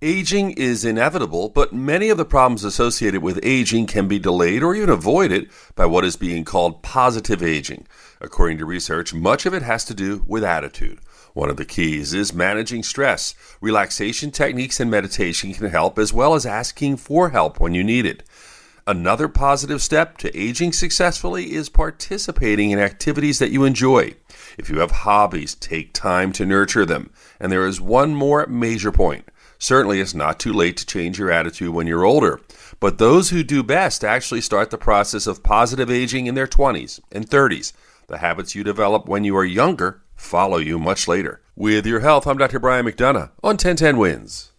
Aging is inevitable, but many of the problems associated with aging can be delayed or even avoided by what is being called positive aging. According to research, much of it has to do with attitude. One of the keys is managing stress. Relaxation techniques and meditation can help, as well as asking for help when you need it. Another positive step to aging successfully is participating in activities that you enjoy. If you have hobbies, take time to nurture them. And there is one more major point. Certainly, it's not too late to change your attitude when you're older, but those who do best actually start the process of positive aging in their 20s and 30s. The habits you develop when you are younger follow you much later. With your health, I'm Dr. Brian McDonough on 1010 Wins.